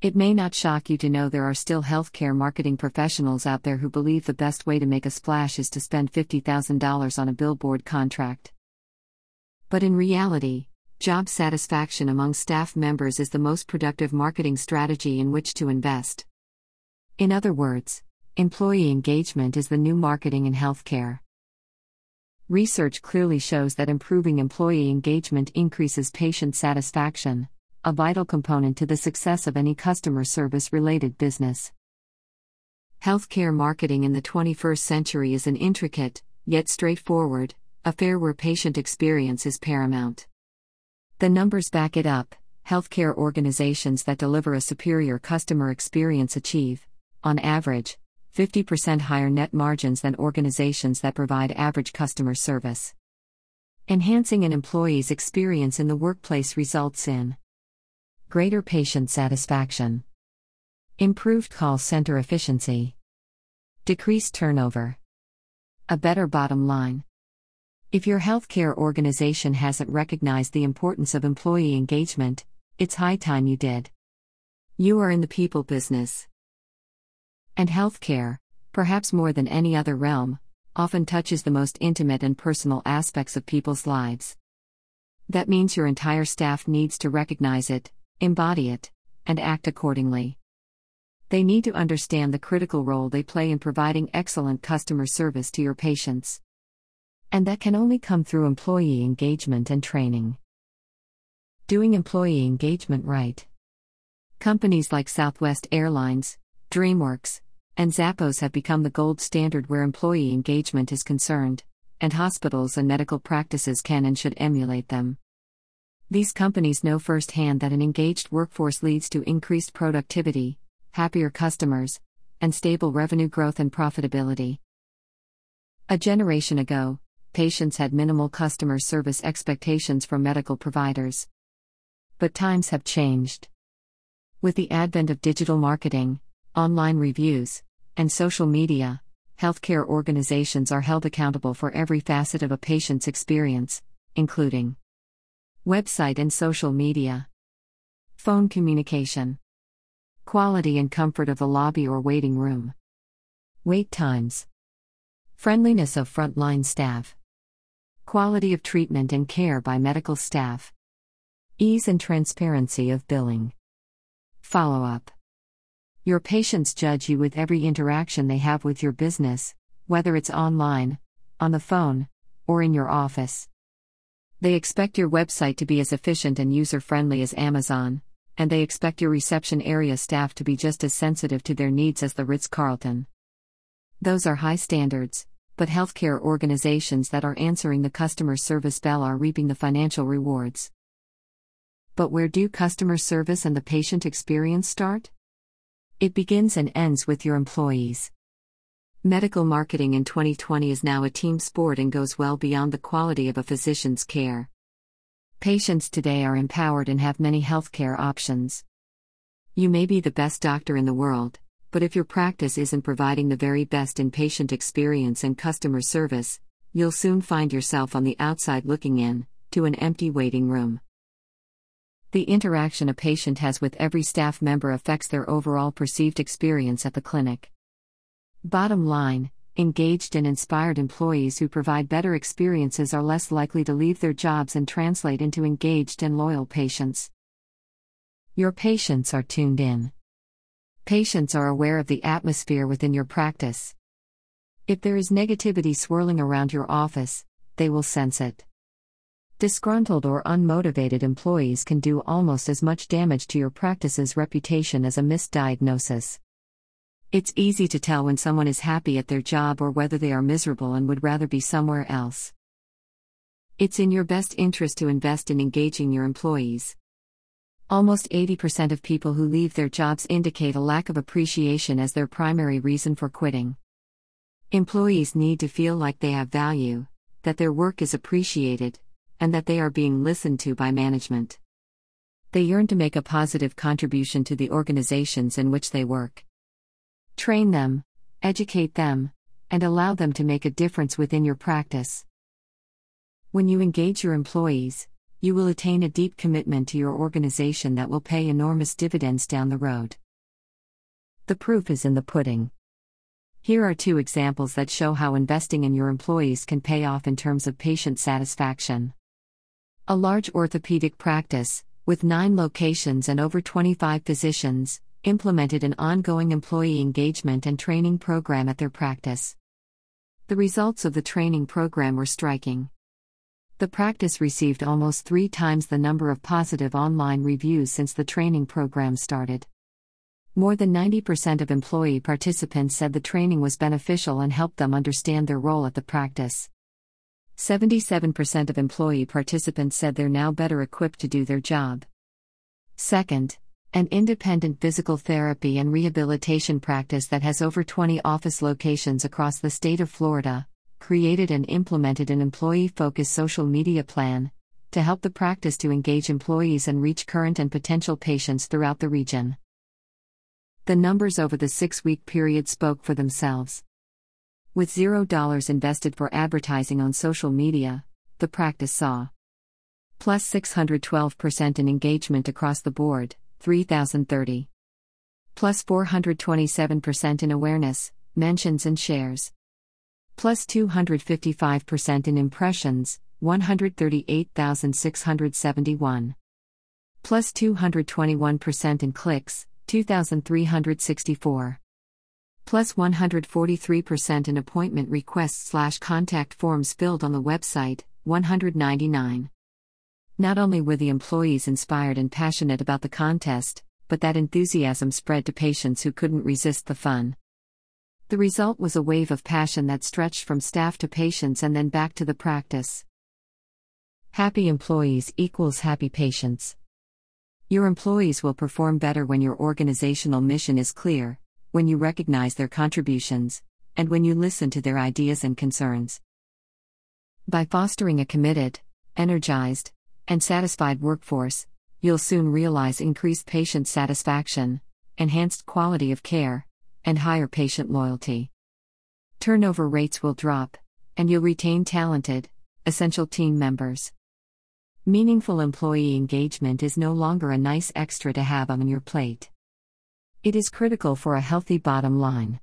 It may not shock you to know there are still healthcare marketing professionals out there who believe the best way to make a splash is to spend $50,000 on a billboard contract. But in reality, job satisfaction among staff members is the most productive marketing strategy in which to invest. In other words, employee engagement is the new marketing in healthcare. Research clearly shows that improving employee engagement increases patient satisfaction a vital component to the success of any customer service related business. Healthcare marketing in the 21st century is an intricate, yet straightforward, affair where patient experience is paramount. The numbers back it up. Healthcare organizations that deliver a superior customer experience achieve, on average, 50% higher net margins than organizations that provide average customer service. Enhancing an employee's experience in the workplace results in greater patient satisfaction, improved call center efficiency, decreased turnover, a better bottom line. If your healthcare organization hasn't recognized the importance of employee engagement, it's high time you did. You are in the people business. And healthcare, perhaps more than any other realm, often touches the most intimate and personal aspects of people's lives. That means your entire staff needs to recognize it, embody it, and act accordingly. They need to understand the critical role they play in providing excellent customer service to your patients. And that can only come through employee engagement and training. Doing employee engagement right. Companies like Southwest Airlines, DreamWorks, and Zappos have become the gold standard where employee engagement is concerned, and hospitals and medical practices can and should emulate them. These companies know firsthand that an engaged workforce leads to increased productivity, happier customers, and stable revenue growth and profitability. A generation ago, patients had minimal customer service expectations from medical providers. But times have changed. With the advent of digital marketing, online reviews, and social media, healthcare organizations are held accountable for every facet of a patient's experience, including Website and social media. Phone communication. Quality and comfort of the lobby or waiting room. Wait times. Friendliness of frontline staff. Quality of treatment and care by medical staff. Ease and transparency of billing. Follow up. Your patients judge you with every interaction they have with your business, whether it's online, on the phone, or in your office. They expect your website to be as efficient and user friendly as Amazon, and they expect your reception area staff to be just as sensitive to their needs as the Ritz Carlton. Those are high standards, but healthcare organizations that are answering the customer service bell are reaping the financial rewards. But where do customer service and the patient experience start? It begins and ends with your employees. Medical marketing in 2020 is now a team sport and goes well beyond the quality of a physician's care. Patients today are empowered and have many healthcare options. You may be the best doctor in the world, but if your practice isn't providing the very best in patient experience and customer service, you'll soon find yourself on the outside looking in, to an empty waiting room. The interaction a patient has with every staff member affects their overall perceived experience at the clinic. Bottom line engaged and inspired employees who provide better experiences are less likely to leave their jobs and translate into engaged and loyal patients. Your patients are tuned in. Patients are aware of the atmosphere within your practice. If there is negativity swirling around your office, they will sense it. Disgruntled or unmotivated employees can do almost as much damage to your practice's reputation as a misdiagnosis. It's easy to tell when someone is happy at their job or whether they are miserable and would rather be somewhere else. It's in your best interest to invest in engaging your employees. Almost 80% of people who leave their jobs indicate a lack of appreciation as their primary reason for quitting. Employees need to feel like they have value, that their work is appreciated, and that they are being listened to by management. They yearn to make a positive contribution to the organizations in which they work. Train them, educate them, and allow them to make a difference within your practice. When you engage your employees, you will attain a deep commitment to your organization that will pay enormous dividends down the road. The proof is in the pudding. Here are two examples that show how investing in your employees can pay off in terms of patient satisfaction. A large orthopedic practice, with nine locations and over 25 physicians, implemented an ongoing employee engagement and training program at their practice. The results of the training program were striking. The practice received almost three times the number of positive online reviews since the training program started. More than 90% of employee participants said the training was beneficial and helped them understand their role at the practice. 77% of employee participants said they're now better equipped to do their job. Second, an independent physical therapy and rehabilitation practice that has over 20 office locations across the state of Florida created and implemented an employee focused social media plan to help the practice to engage employees and reach current and potential patients throughout the region. The numbers over the six week period spoke for themselves. With $0 invested for advertising on social media, the practice saw plus 612% in engagement across the board, 3030. Plus 427% in awareness, mentions, and shares. Plus 255% in impressions, 138,671. Plus 221% in clicks, 2,364. Plus 143% in appointment requests slash contact forms filled on the website, 199. Not only were the employees inspired and passionate about the contest, but that enthusiasm spread to patients who couldn't resist the fun. The result was a wave of passion that stretched from staff to patients and then back to the practice. Happy employees equals happy patients. Your employees will perform better when your organizational mission is clear, when you recognize their contributions, and when you listen to their ideas and concerns. By fostering a committed, energized, and satisfied workforce, you'll soon realize increased patient satisfaction, enhanced quality of care, and higher patient loyalty. Turnover rates will drop, and you'll retain talented, essential team members. Meaningful employee engagement is no longer a nice extra to have on your plate. It is critical for a healthy bottom line.